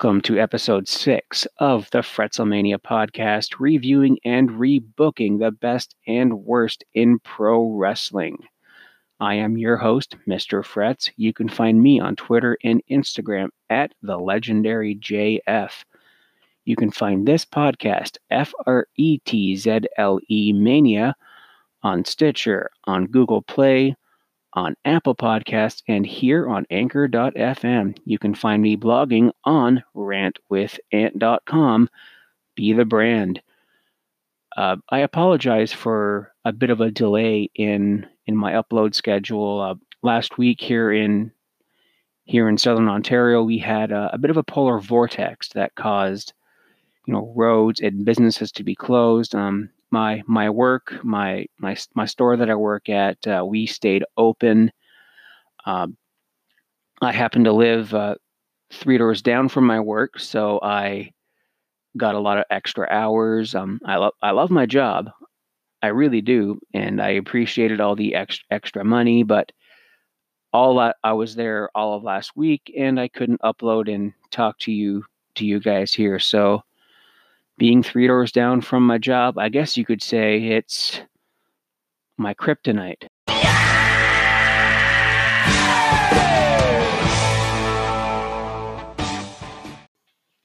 Welcome to episode six of the Fretzelmania podcast, reviewing and rebooking the best and worst in pro wrestling. I am your host, Mr. Fretz. You can find me on Twitter and Instagram at the legendary JF. You can find this podcast, F R E T Z L E Mania, on Stitcher, on Google Play, on Apple Podcasts, and here on Anchor.fm. You can find me blogging on rantwithant.com. Be the brand. Uh, I apologize for a bit of a delay in in my upload schedule. Uh, last week here in here in Southern Ontario, we had a, a bit of a polar vortex that caused you know roads and businesses to be closed. Um, my my work, my my my store that I work at, uh, we stayed open. Um, I happen to live uh, three doors down from my work, so I got a lot of extra hours. Um, I love I love my job, I really do, and I appreciated all the extra extra money. But all that I was there all of last week, and I couldn't upload and talk to you to you guys here. So being three doors down from my job, I guess you could say it's my kryptonite.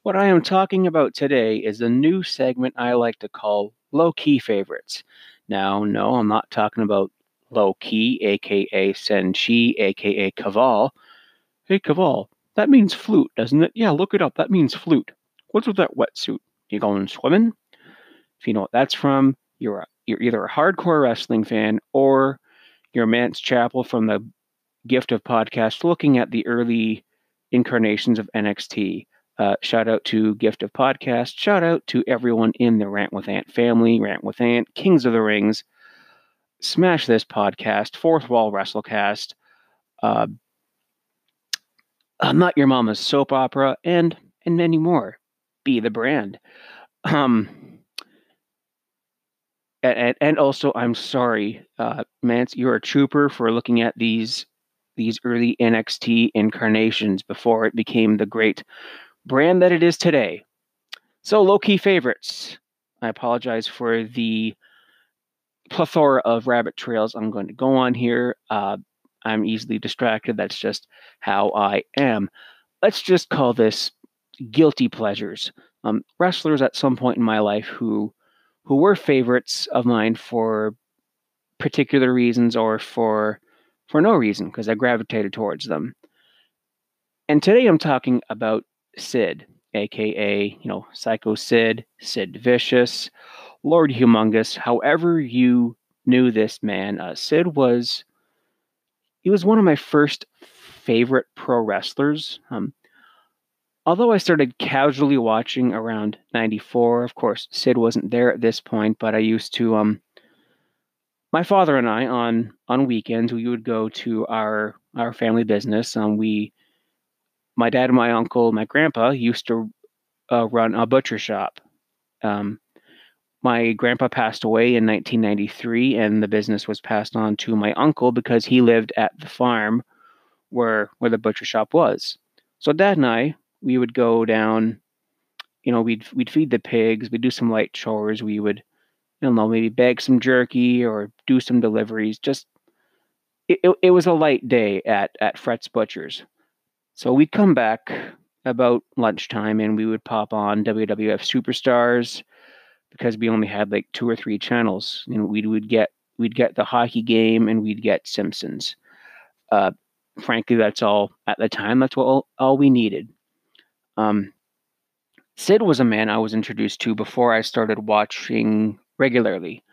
What I am talking about today is a new segment I like to call low key favorites. Now, no, I'm not talking about Low Ki, aka Senshi, aka Kaval. Hey, Kaval, that means flute, doesn't it? Yeah, look it up. That means flute. What's with that wetsuit? You going swimming? If you know what that's from, you're a, you're either a hardcore wrestling fan or you're Mance Chappell from the Gift of Podcast, looking at the early incarnations of NXT. Uh, shout out to Gift of Podcast. Shout out to everyone in the Rant with Ant family, Rant with Ant, Kings of the Rings. Smash this podcast, Fourth Wall Wrestlecast, uh, Not Your Mama's Soap Opera, and and many more be the brand. Um, and, and also, I'm sorry, uh, Mance, you're a trooper for looking at these these early NXT incarnations before it became the great brand that it is today. So, low key favorites. I apologize for the plethora of rabbit trails I'm going to go on here. Uh, I'm easily distracted. That's just how I am. Let's just call this guilty pleasures. Um, wrestlers at some point in my life who who were favorites of mine for particular reasons or for for no reason because I gravitated towards them. And today I'm talking about Sid, aka you know Psycho Sid, Sid Vicious, Lord Humongous. However you knew this man, uh, Sid was he was one of my first favorite pro wrestlers. Um, although I started casually watching around 94, of course, Sid wasn't there at this point, but I used to, um, my father and I on on weekends we would go to our our family business. Um, we, my dad and my uncle, my grandpa used to uh, run a butcher shop. Um, my grandpa passed away in 1993, and the business was passed on to my uncle because he lived at the farm where where the butcher shop was. So dad and I we would go down, you know, we'd we'd feed the pigs, we'd do some light chores, we would, I don't know, maybe bag some jerky or do some deliveries. Just it, it, it was a light day at at Fretz Butchers. So we'd come back about lunchtime and we would pop on WWF Superstars because we only had like two or three channels. You know, we would get we'd get the hockey game and we'd get Simpsons. Uh, frankly, that's all at the time. That's all all we needed. Um, Sid was a man I was introduced to before I started watching regularly.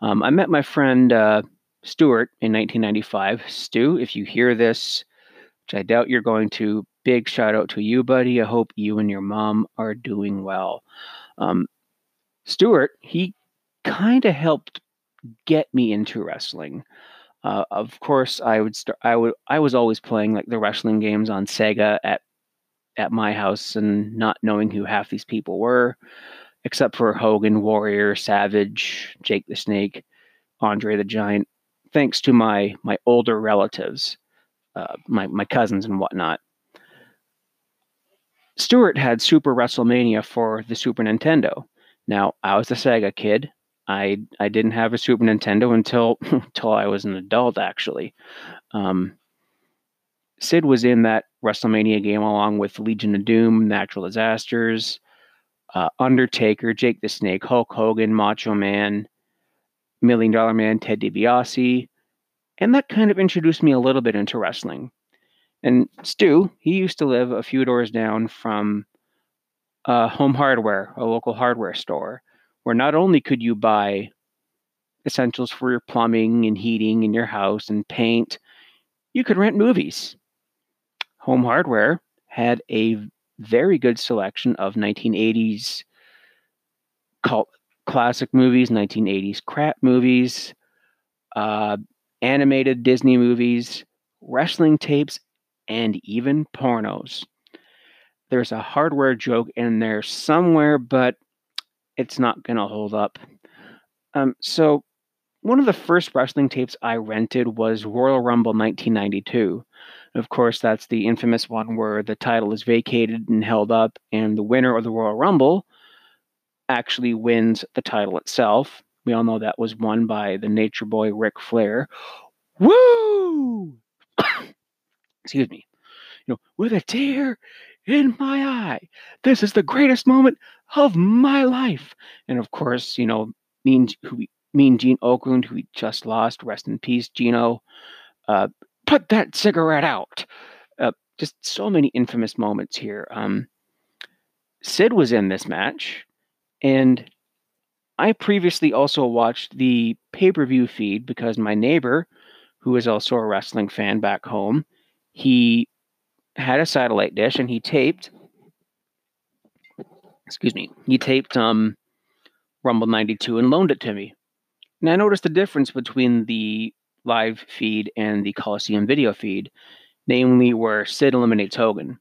Um, I met my friend uh, Stuart in 1995. Stu, if you hear this, which I doubt you're going to, big shout out to you, buddy. I hope you and your mom are doing well. Um, Stuart, he kind of helped get me into wrestling. Uh, of course, I would start. I would. I was always playing like the wrestling games on Sega at at my house and not knowing who half these people were, except for Hogan, Warrior, Savage, Jake the Snake, Andre the Giant, thanks to my my older relatives, uh, my my cousins and whatnot. Stewart had Super WrestleMania for the Super Nintendo. Now, I was a Sega kid. I I didn't have a Super Nintendo until until I was an adult, actually. Um, Sid was in that WrestleMania game along with Legion of Doom, Natural Disasters, uh, Undertaker, Jake the Snake, Hulk Hogan, Macho Man, Million Dollar Man, Ted DiBiase, and that kind of introduced me a little bit into wrestling. And Stu, he used to live a few doors down from uh, Home Hardware, a local hardware store, where not only could you buy essentials for your plumbing and heating in your house and paint, you could rent movies. Home Hardware had a very good selection of 1980s cult classic movies, 1980s crap movies, uh, animated Disney movies, wrestling tapes, and even pornos. There's a hardware joke in there somewhere, but it's not going to hold up. Um, so, one of the first wrestling tapes I rented was Royal Rumble 1992. Of course, that's the infamous one where the title is vacated and held up, and the winner of the Royal Rumble actually wins the title itself. We all know that was won by the Nature Boy Ric Flair. Woo! Excuse me. You know, with a tear in my eye. This is the greatest moment of my life. And of course, you know, mean who mean Gene Okerlund, who we just lost. Rest in peace, Gino. Uh, put that cigarette out. Uh, just so many infamous moments here. Um, Sid was in this match, and I previously also watched the pay per view feed because my neighbor, who is also a wrestling fan back home, he had a satellite dish and he taped. Excuse me. He taped um, Rumble 92 and loaned it to me. And I noticed the difference between the live feed and the Coliseum video feed, namely where Sid eliminates Hogan.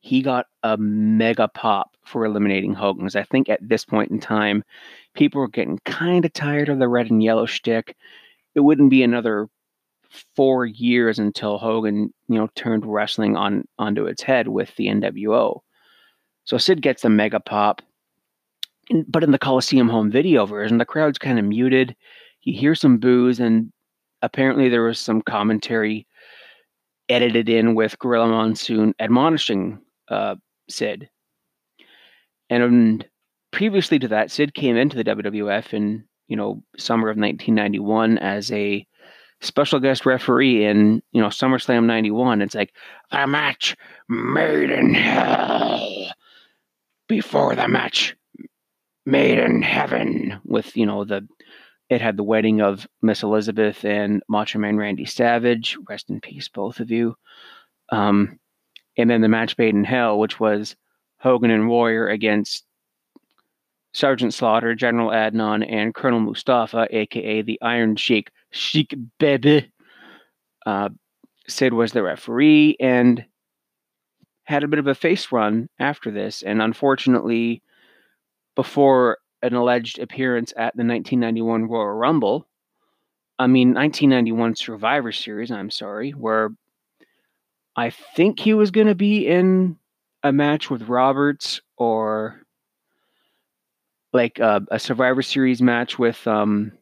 He got a mega pop for eliminating Hogan. I think at this point in time, people were getting kind of tired of the red and yellow shtick. It wouldn't be another four years until Hogan, you know, turned wrestling on onto its head with the NWO. So Sid gets the mega pop. but in the Coliseum home video version, the crowd's kind of muted. You hear some boos, and apparently there was some commentary edited in with Gorilla Monsoon admonishing uh, Sid. And previously to that, Sid came into the WWF in you know summer of 1991 as a special guest referee in you know SummerSlam '91. It's like the match made in hell before the match made in heaven with you know the it had the wedding of Miss Elizabeth and Macho Man Randy Savage. Rest in peace, both of you. Um, and then the match made in hell, which was Hogan and Warrior against Sergeant Slaughter, General Adnan, and Colonel Mustafa, aka the Iron Sheik, Sheik Bebe. Uh, Sid was the referee and had a bit of a face run after this. And unfortunately, before an alleged appearance at the 1991 Royal Rumble, I mean, 1991 Survivor Series, I'm sorry, where I think he was going to be in a match with Roberts or like a, a Survivor Series match with um,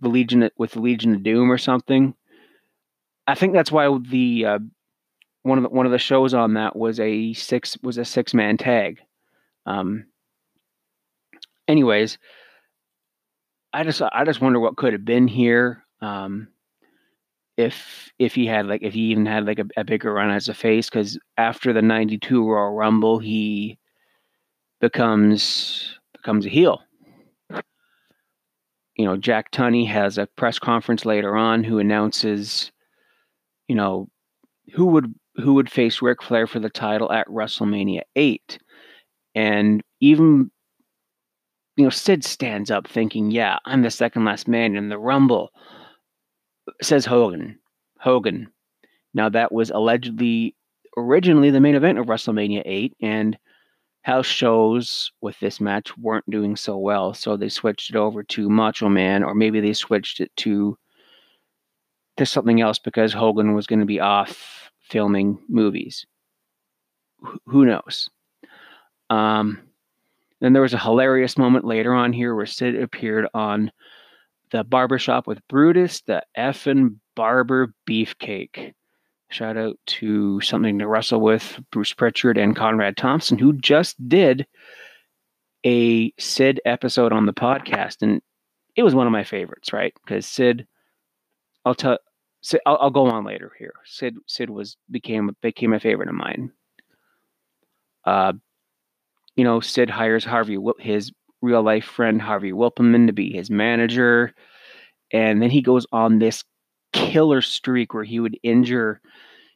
the Legion with the Legion of Doom or something. I think that's why the uh, one of the one of the shows on that was a six was a six man tag. Um, anyways, I just I just wonder what could have been here. Um, if if he had like if he even had like a, a bigger run as a face because after the 92 Royal Rumble he becomes becomes a heel you know, Jack Tunney has a press conference later on who announces, you know, who would who would face Ric Flair for the title at WrestleMania 8. And even you know, Sid stands up thinking, "Yeah, I'm the second last man in the Rumble." Says Hogan. Hogan. Now that was allegedly originally the main event of WrestleMania 8 and house shows with this match weren't doing so well, so they switched it over to Macho Man, or maybe they switched it to to something else because Hogan was going to be off filming movies. Wh- who knows? Um, then there was a hilarious moment later on here where Sid appeared on the barbershop with Brutus, the effing barber beefcake. Shout out to something to wrestle with Bruce Pritchard and Conrad Thompson, who just did a Sid episode on the podcast, and it was one of my favorites, right? Because Sid, I'll tell, Sid, I'll, I'll, go on later here. Sid, Sid was became became a favorite of mine. Uh, you know, Sid hires Harvey, his real life friend Harvey Wippleman, to be his manager, and then he goes on this killer streak where he would injure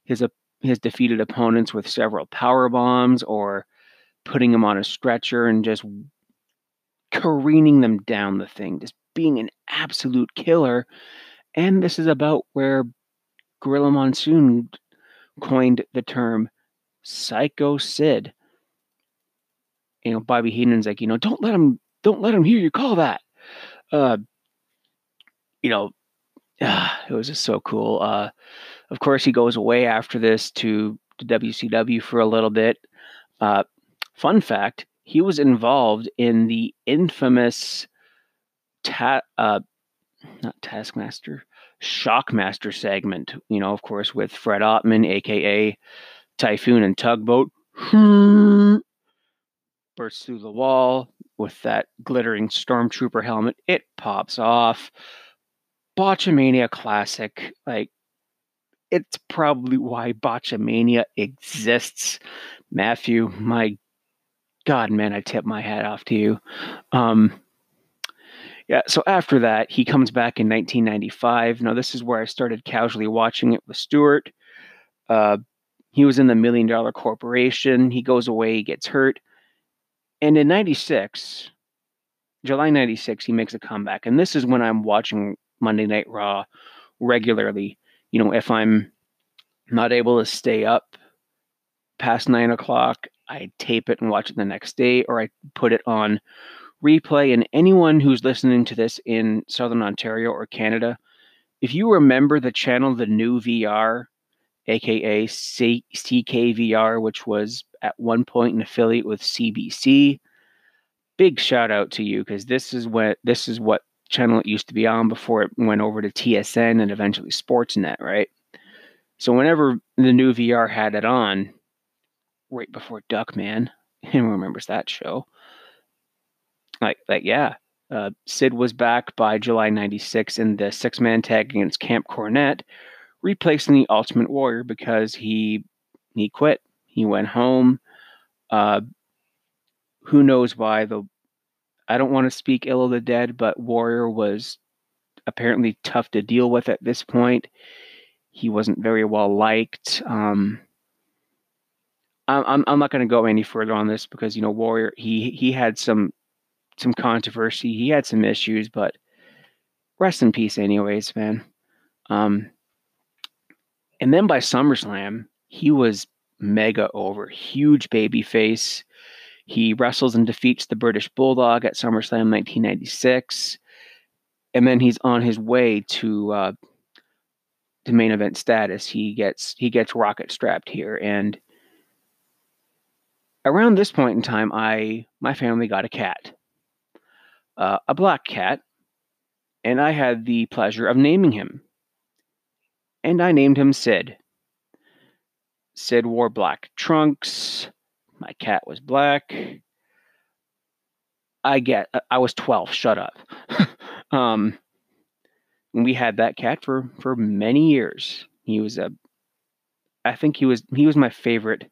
his his defeated opponents with several power bombs or putting him on a stretcher and just careening them down the thing, just being an absolute killer. And this is about where Gorilla Monsoon coined the term Psycho Sid you know, Bobby Heenan's like, you know, don't let him, don't let him hear you call that. Uh, you know, uh, it was just so cool. Uh, of course, he goes away after this to, to WCW for a little bit. Uh, fun fact: he was involved in the infamous ta- uh, not Taskmaster, Shockmaster segment. You know, of course, with Fred Ottman, aka Typhoon and Tugboat. Bursts through the wall with that glittering stormtrooper helmet. It pops off. Botchamania classic. Like, it's probably why Botchamania exists. Matthew, my God, man, I tip my hat off to you. Um, yeah, so after that, he comes back in 1995. Now, this is where I started casually watching it with Stuart. Uh, he was in the Million Dollar Corporation. He goes away, he gets hurt. And in 96, July 96, he makes a comeback. And this is when I'm watching Monday Night Raw regularly. You know, if I'm not able to stay up past nine o'clock, I tape it and watch it the next day, or I put it on replay. And anyone who's listening to this in Southern Ontario or Canada, if you remember the channel, the new VR, aka C- CKVR, which was at one point an affiliate with CBC. Big shout out to you because this is what this is what channel it used to be on before it went over to TSN and eventually Sportsnet, right? So whenever the new VR had it on, right before Duckman, who remembers that show? Like, like yeah, uh, Sid was back by July '96 in the six-man tag against Camp Cornette, replacing the Ultimate Warrior because he he quit. He went home. Uh, who knows why? The I don't want to speak ill of the dead, but Warrior was apparently tough to deal with at this point. He wasn't very well liked. Um, I'm I'm not going to go any further on this because you know Warrior he he had some some controversy. He had some issues, but rest in peace, anyways, man. Um, and then by SummerSlam, he was mega over, huge baby face. He wrestles and defeats the British Bulldog at SummerSlam 1996, and then he's on his way to uh, to main event status. He gets he gets rocket strapped here, and around this point in time, I my family got a cat, uh, a black cat, and I had the pleasure of naming him and I named him Sid. Sid wore black trunks. My cat was black. I get I was 12, shut up. um we had that cat for for many years. He was a I think he was he was my favorite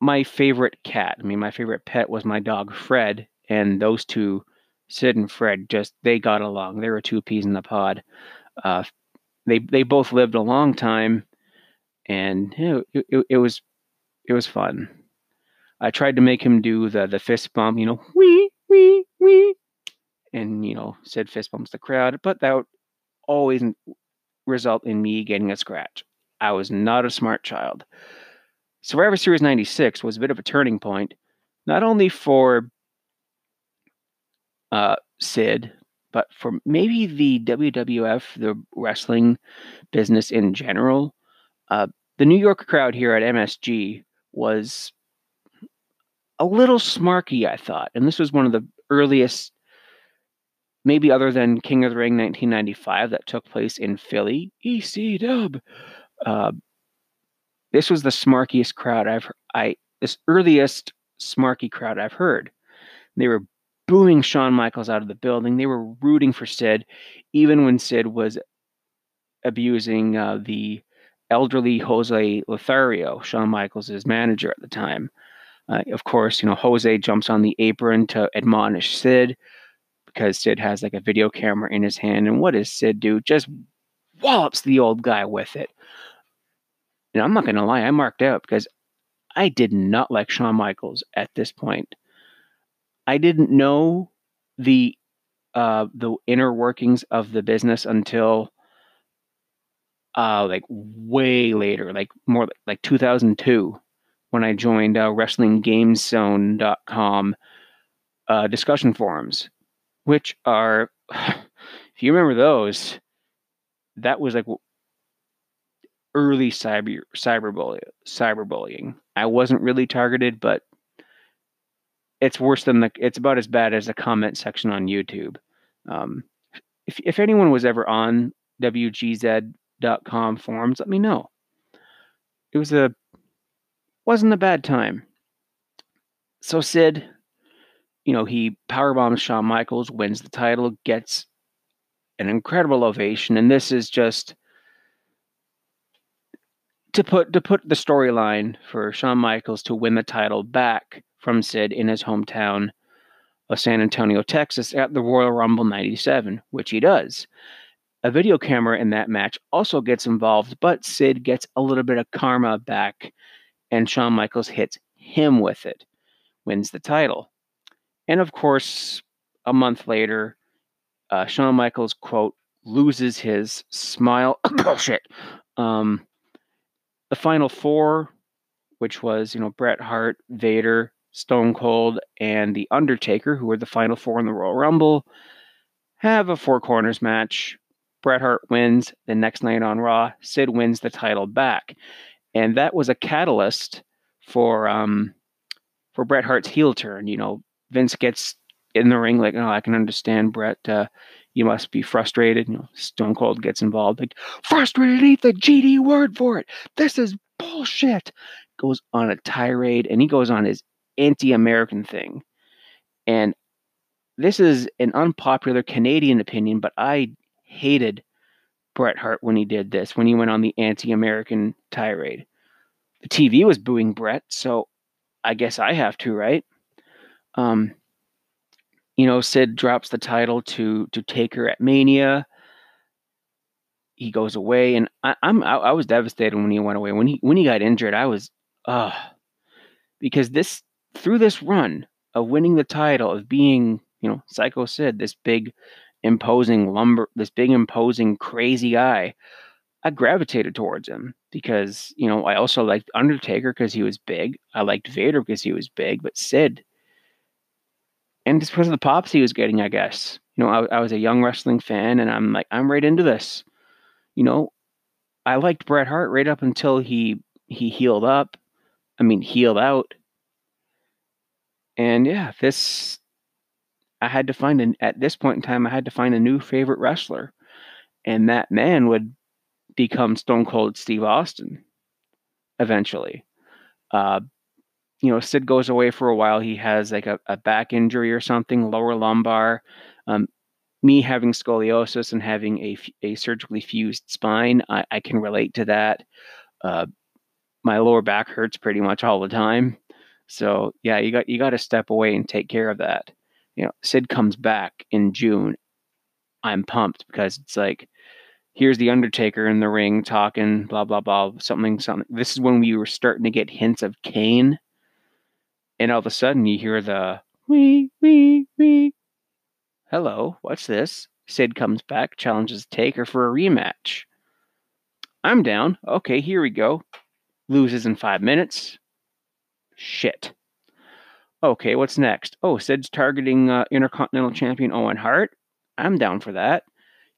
my favorite cat. I mean, my favorite pet was my dog Fred, and those two, Sid and Fred, just they got along. They were two peas in the pod. Uh, they they both lived a long time, and it, it, it was it was fun. I tried to make him do the the fist bump, you know, wee wee wee, and you know, said fist bumps the crowd, but that would always result in me getting a scratch. I was not a smart child. Survivor Series 96 was a bit of a turning point, not only for uh, Sid, but for maybe the WWF, the wrestling business in general, uh, the New York crowd here at MSG was a little smarky, I thought. And this was one of the earliest, maybe other than King of the Ring 1995, that took place in Philly. EC Dub. Uh, this was the smarkiest crowd I've I this earliest smarky crowd I've heard. They were booing Shawn Michaels out of the building. They were rooting for Sid, even when Sid was abusing uh, the elderly Jose Lothario, Shawn Michaels' manager at the time. Uh, of course, you know, Jose jumps on the apron to admonish Sid because Sid has like a video camera in his hand. And what does Sid do? Just wallops the old guy with it. And I'm not going to lie, I marked out because I did not like Shawn Michaels at this point. I didn't know the uh, the inner workings of the business until uh, like way later, like more like 2002 when I joined uh, WrestlingGameZone.com uh, discussion forums, which are, if you remember those, that was like early cyber cyberbullying. Cyberbullying. I wasn't really targeted, but it's worse than the. It's about as bad as the comment section on YouTube. Um, if if anyone was ever on WGZ.com forums, let me know. It was a wasn't a bad time. So Sid, you know, he powerbombs Shawn Michaels, wins the title, gets an incredible ovation, and this is just to put to put the storyline for Shawn Michaels to win the title back from Sid in his hometown of San Antonio, Texas at the Royal Rumble 97, which he does. A video camera in that match also gets involved, but Sid gets a little bit of karma back and Shawn Michaels hits him with it, wins the title. And of course, a month later, uh, Shawn Michaels, quote, loses his smile. Bullshit. Um, the final four, which was, you know, Bret Hart, Vader, Stone Cold, and The Undertaker, who were the final four in the Royal Rumble, have a four corners match. Bret Hart wins the next night on Raw. Sid wins the title back and that was a catalyst for um, for Bret Hart's heel turn. You know, Vince gets in the ring like, oh, I can understand Bret. Uh, you must be frustrated. You know, Stone Cold gets involved. Like, frustrated ain't the GD word for it. This is bullshit. Goes on a tirade, and he goes on his anti-American thing. And this is an unpopular Canadian opinion, but I hated Bret Hart when he did this, when he went on the anti American tirade. The TV was booing Bret, so I guess I have to, right? Um, you know, Sid drops the title to to Taker at Mania. He goes away, and I, am I, I, was devastated when he went away. When he when he got injured, I was uh because this through this run of winning the title of being you know Psycho Sid, this big imposing lumber, this big imposing crazy guy, I gravitated towards him because you know I also liked Undertaker because he was big. I liked Vader because he was big, but Sid, and just because of the pops he was getting, I guess. You know, I, I was a young wrestling fan, and I'm like, I'm right into this. You know, I liked Bret Hart right up until he he heeled up. I mean, heeled out. And yeah, this I had to find an at this point in time I had to find a new favorite wrestler. And that man would become Stone Cold Steve Austin eventually. Uh, you know, Sid goes away for a while. He has like a, a back injury or something, lower lumbar. Um, me having scoliosis and having a, a surgically fused spine, I, I can relate to that. Uh, my lower back hurts pretty much all the time. So yeah, you got you got to step away and take care of that you know, Sid comes back in June, I'm pumped because it's like, here's the Undertaker in the ring talking, blah blah blah, something something. This is when we were starting to get hints of Kane, and all of a sudden you hear the wee wee wee. Hello, what's this? Sid comes back, challenges Taker for a rematch. I'm down. Okay, here we go. Loses in five minutes. Shit. Okay, what's next? Oh, Sid's targeting uh, Intercontinental Champion Owen Hart. I'm down for that.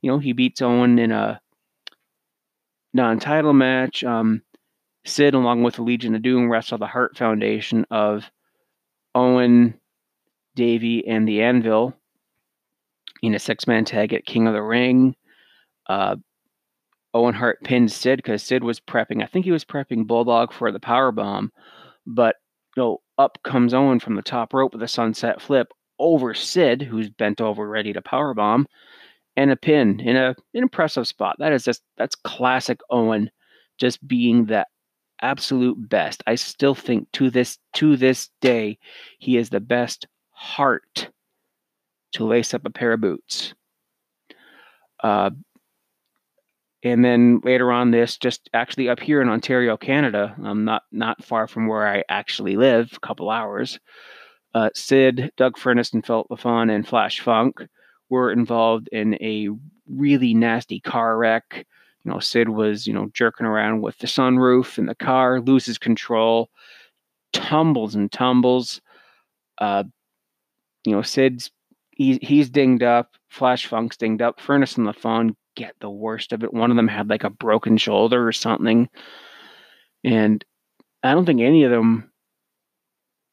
You know, he beats Owen in a non-title match. Um, Sid, along with the Legion of Doom, wrestle the Hart Foundation of Owen, Davey, and the Anvil in a six man tag at King of the Ring. Uh, Owen Hart pinned Sid because Sid was prepping. I think he was prepping Bulldog for the power bomb, but you know, up comes Owen from the top rope with a sunset flip over Sid, who's bent over ready to power bomb, and a pin in a an impressive spot. That is just that's classic Owen, just being the absolute best. I still think to this to this day, he is the best heart to lace up a pair of boots. Uh, and then later on, this just actually up here in Ontario, Canada, um, not not far from where I actually live, a couple hours. Uh, Sid, Doug Furnas, and Philip LaFon and Flash Funk were involved in a really nasty car wreck. You know, Sid was you know jerking around with the sunroof in the car, loses control, tumbles and tumbles. Uh, you know, Sid's he's he's dinged up. Flash Funk's dinged up. Furnas and LaFon get the worst of it. One of them had like a broken shoulder or something. And I don't think any of them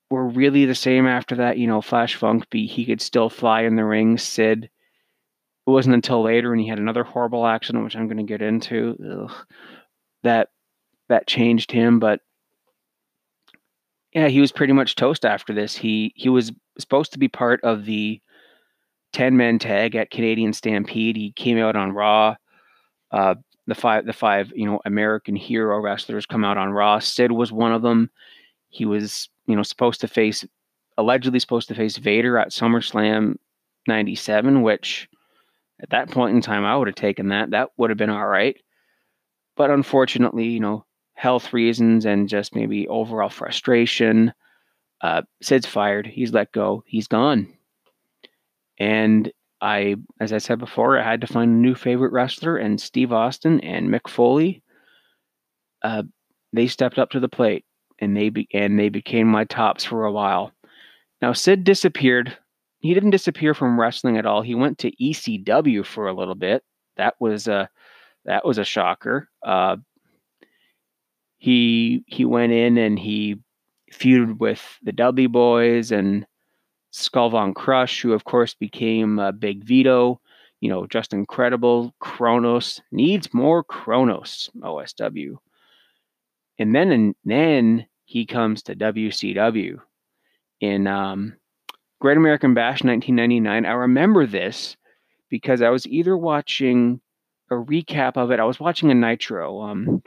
were really the same after that. You know, Flash Funk, he could still fly in the ring. Sid, it wasn't until later when he had another horrible accident, which I'm going to get into, ugh, that that changed him. But yeah, he was pretty much toast after this. He he was supposed to be part of the 10 man tag at Canadian Stampede. He came out on Raw. Uh, the five, the five, you know, American hero wrestlers come out on Raw. Sid was one of them. He was, you know, supposed to face, allegedly supposed to face Vader at SummerSlam 97, which at that point in time, I would have taken that. That would have been all right. But unfortunately, you know, health reasons and just maybe overall frustration, uh, Sid's fired. He's let go. He's gone. And I, as I said before, I had to find a new favorite wrestler, and Steve Austin and Mick Foley, uh, they stepped up to the plate, and they be, and they became my tops for a while. Now Sid disappeared. He didn't disappear from wrestling at all. He went to ECW for a little bit. That was a that was a shocker. Uh, he he went in and he feuded with the Dudley Boys and Skull Von Crush, who of course became uh, Big Vito, you know, just incredible. Kronos needs more Kronos, OSW. And then and then he comes to WCW in um, Great American Bash 1999. I remember this because I was either watching a recap of it. I was watching a Nitro um,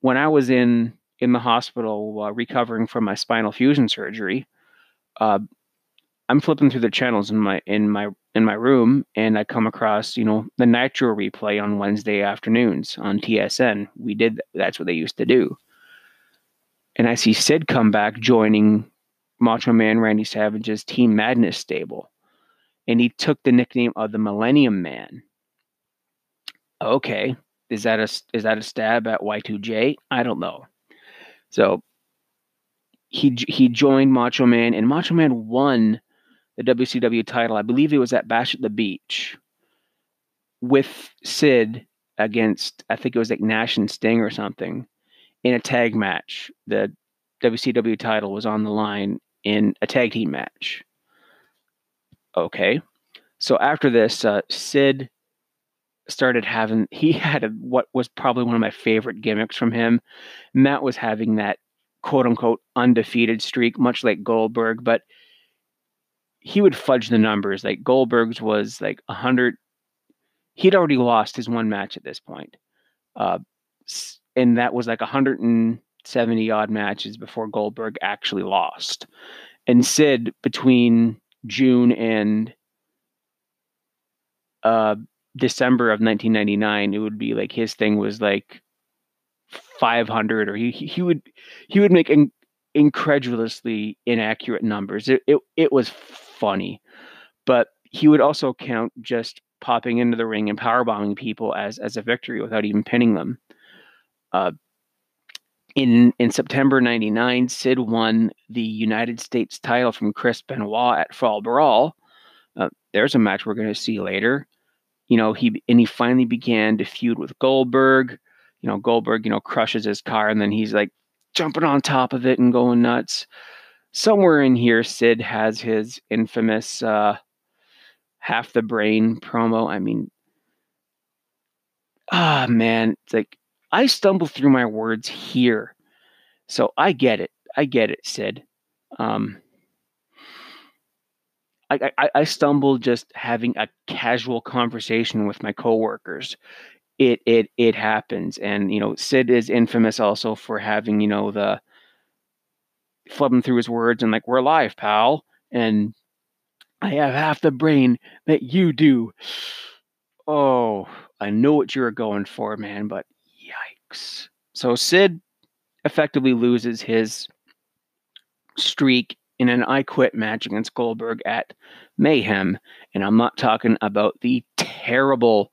when I was in in the hospital uh, recovering from my spinal fusion surgery. Uh, I'm flipping through the channels in my in my in my room and I come across, you know, the Nitro replay on Wednesday afternoons on TSN. We did that's what they used to do. And I see Sid come back joining Macho Man Randy Savage's Team Madness stable. And he took the nickname of the Millennium Man. Okay, is that a is that a stab at Y2J? I don't know. So he he joined Macho Man and Macho Man won the WCW title. I believe it was at Bash at the Beach with Sid against, I think it was like Nash and Sting or something in a tag match. The WCW title was on the line in a tag team match. Okay. So after this, uh, Sid started having, he had a, what was probably one of my favorite gimmicks from him, that was having that quote unquote undefeated streak, much like Goldberg, but he would fudge the numbers. Like Goldberg's was like a hundred. He'd already lost his one match at this point, uh, and that was like 170 odd matches before Goldberg actually lost. And Sid between June and uh, December of 1999, it would be like his thing was like 500, or he he would he would make in, incredulously inaccurate numbers. It, it it was funny. But he would also count just popping into the ring and power bombing people as as a victory without even pinning them. Uh, in in September '99, Sid won the United States title from Chris Benoit at Fall Brawl. Uh, there's a match we're going to see later. You know, he and he finally began to feud with Goldberg. You know, Goldberg, you know, crushes his car and then he's like jumping on top of it and going nuts. Somewhere in here, Sid has his infamous uh, half the brain promo. I mean, ah, man, it's like I stumble through my words here. So I get it. I get it, Sid. Um, I, I, I stumble just having a casual conversation with my coworkers. It it it happens, and you know Sid is infamous also for having you know the flubbing through his words and like we're live, pal, and I have half the brain that you do. Oh, I know what you were going for, man, but yikes. So Sid effectively loses his streak in an I Quit match against Goldberg at Mayhem. And I'm not talking about the terrible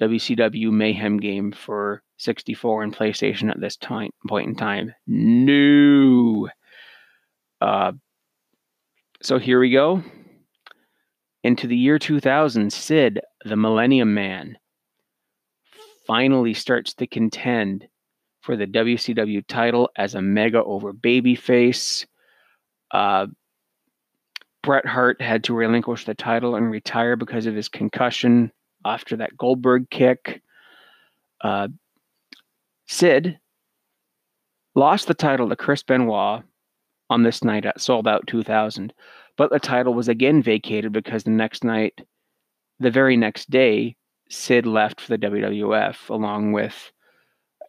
WCW Mayhem game for 64 and PlayStation at this time point in time. No. Uh, so here we go. Into the year 2000, Sid, the Millennium Man, finally starts to contend for the WCW title as a mega over babyface. Uh, Bret Hart had to relinquish the title and retire because of his concussion after that Goldberg kick. Uh, Sid lost the title to Chris Benoit on this night at Souled Out 2000, but the title was again vacated because the next night, the very next day, Sid left for the WWF along with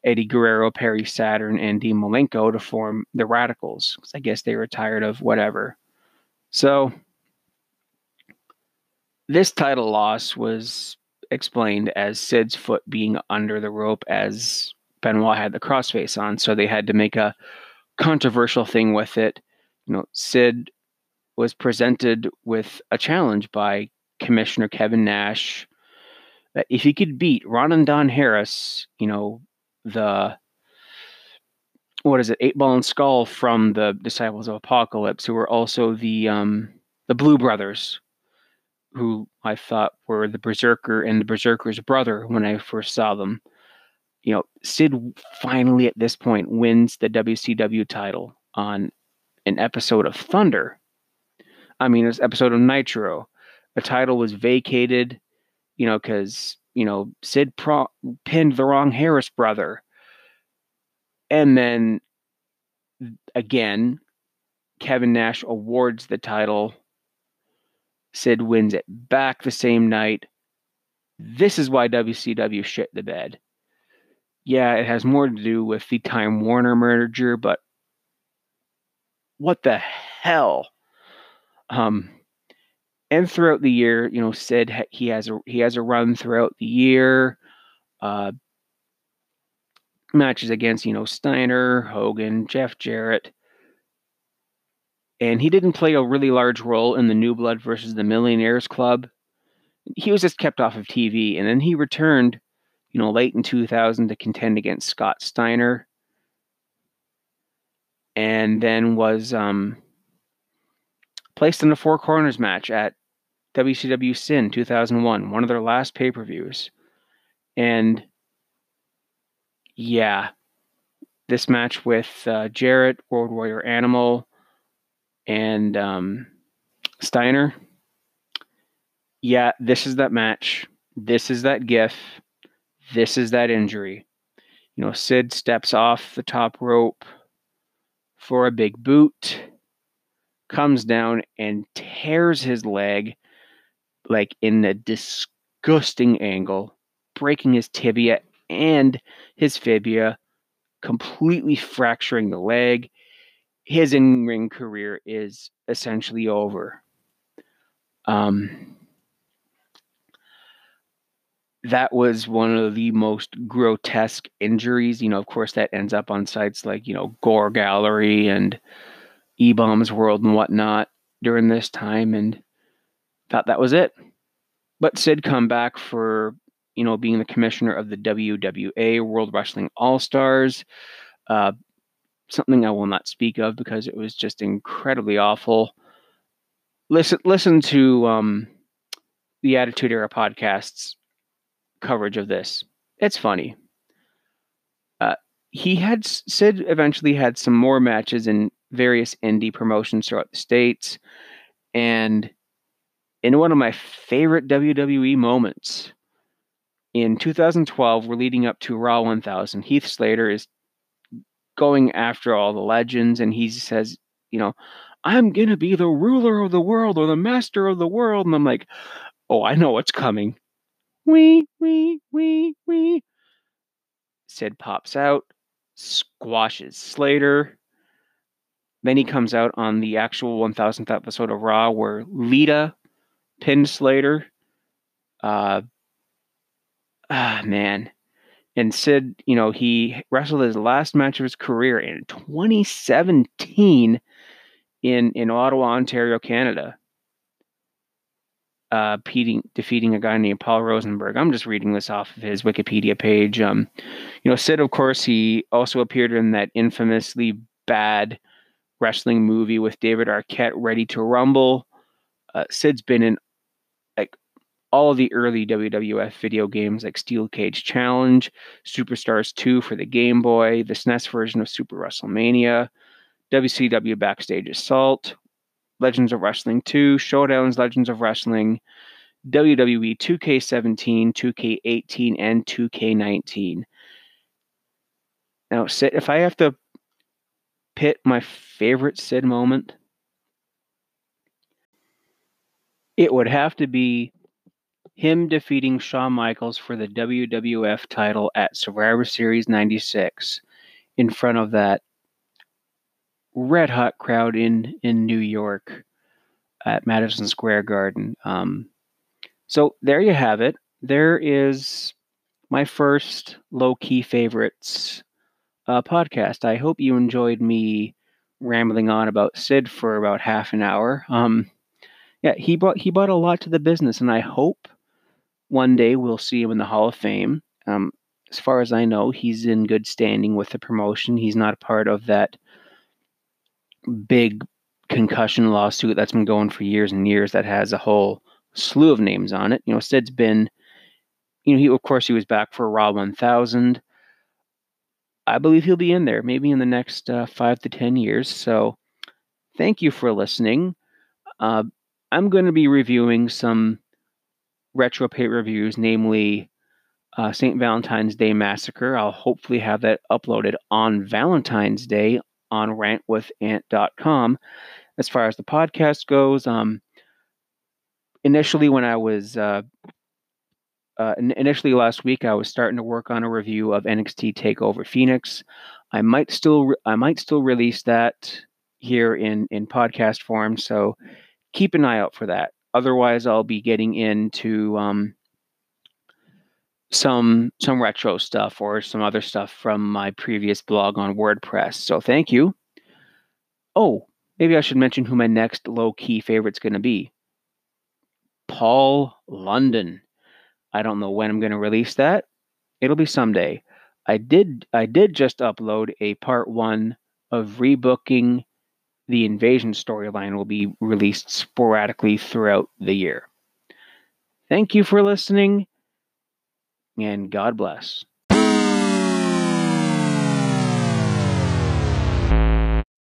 Eddie Guerrero, Perry Saturn, and Dean Malenko to form the Radicals because I guess they were tired of whatever. So this title loss was explained as Sid's foot being under the rope as Benoit had the crossface on, so they had to make a controversial thing with it. You know, Sid was presented with a challenge by Commissioner Kevin Nash that if he could beat Ron and Don Harris, you know, the what is it, Eight Ball and Skull from the Disciples of Apocalypse, who were also the um, the Blu Brothers, who I thought were the Berserker and the Berserker's brother when I first saw them. You know, Sid finally at this point wins the WCW title on an episode of Thunder. I mean, this episode of Nitro. The title was vacated, you know, because you know, Sid pro- pinned the wrong Harris brother. And then again, Kevin Nash awards the title. Sid wins it back the same night. This is why WCW shit the bed. Yeah, it has more to do with the Time Warner merger, but what the hell? Um, and throughout the year, you know, Sid he has a he has a run throughout the year. Uh, matches against you know Steiner, Hogan, Jeff Jarrett, and he didn't play a really large role in the New Blood versus the Millionaires Club. He was just kept off of TV, and then he returned, you know, late in 2000 to contend against Scott Steiner, and then was um, placed in a four corners match at WCW Sin 2001, one of their last pay per views. And yeah, this match with uh, Jarrett, Road Warrior Animal, and um, Steiner. Yeah, this is that match. This is that GIF. This is that injury. You know, Sid steps off the top rope for a big boot, comes down and tears his leg like in a disgusting angle, breaking his tibia and his fibia, completely fracturing the leg. His in ring career is essentially over. Um, that was one of the most grotesque injuries. You know, of course, that ends up on sites like, you know, Gore Gallery and E Bombs World and whatnot during this time. And thought that was it. But Sid come back for you know being the commissioner of the WWA World Wrestling All Stars. Uh, something I will not speak of because it was just incredibly awful. Listen, listen to um, the Attitude Era podcast's coverage of this. It's funny. Uh, he had Sid eventually had some more matches in various indie promotions throughout the states. And in one of my favorite WWE moments in 2012, we're leading up to Raw 1000. Heath Slater is going after all the legends, and he says, you know, I'm going to be the ruler of the world or the master of the world. And I'm like, oh, I know what's coming. Wee, wee, wee, wee. Sid pops out, squashes Slater. Then he comes out on the actual 1000th episode of Raw where Lita pinned Slater. Uh, ah, man. And Sid, you know, he wrestled his last match of his career in 2017 in, in Ottawa, Ontario, Canada uh, defeating, defeating a guy named Paul Rosenberg. I'm just reading this off of his Wikipedia page. Um, you know, Sid, of course, he also appeared in that infamously bad wrestling movie with David Arquette, Ready to Rumble. Uh, Sid's been in like all of the early WWF video games like Steel Cage Challenge, Superstars 2 for the Game Boy, the SNES version of Super WrestleMania, WCW Backstage Assault, Legends of Wrestling 2, Showdowns Legends of Wrestling, WWE 2K17, 2K18, and 2K19. Now, Sid, if I have to pit my favorite Sid moment, it would have to be him defeating Shawn Michaels for the WWF title at Survivor Series 96 in front of that red hot crowd in in New York at Madison Square Garden. Um, so there you have it. There is my first low key favorites uh, podcast. I hope you enjoyed me rambling on about Sid for about half an hour. Um, yeah, he brought he brought a lot to the business, and I hope one day we'll see him in the Hall of Fame. Um, as far as I know, he's in good standing with the promotion. He's not a part of that big concussion lawsuit that's been going for years and years that has a whole slew of names on it. You know, Sid's been, you know, he of course he was back for Raw 1000. I believe he'll be in there maybe in the next uh, five to ten years. So, thank you for listening. Uh, I'm going to be reviewing some retro pay reviews, namely uh, St. Valentine's Day Massacre. I'll hopefully have that uploaded on Valentine's Day on rantwithant.com. As far as the podcast goes, um, initially when I was uh, uh, initially last week, I was starting to work on a review of NXT Takeover Phoenix. I might still re- I might still release that here in in podcast form, so keep an eye out for that. Otherwise, I'll be getting into um, some some retro stuff or some other stuff from my previous blog on WordPress. So thank you. Oh, maybe I should mention who my next low key favorite's going to be. Paul London. I don't know when I'm going to release that. It'll be someday. I did I did just upload a part 1 of rebooking the invasion storyline will be released sporadically throughout the year. Thank you for listening and God bless.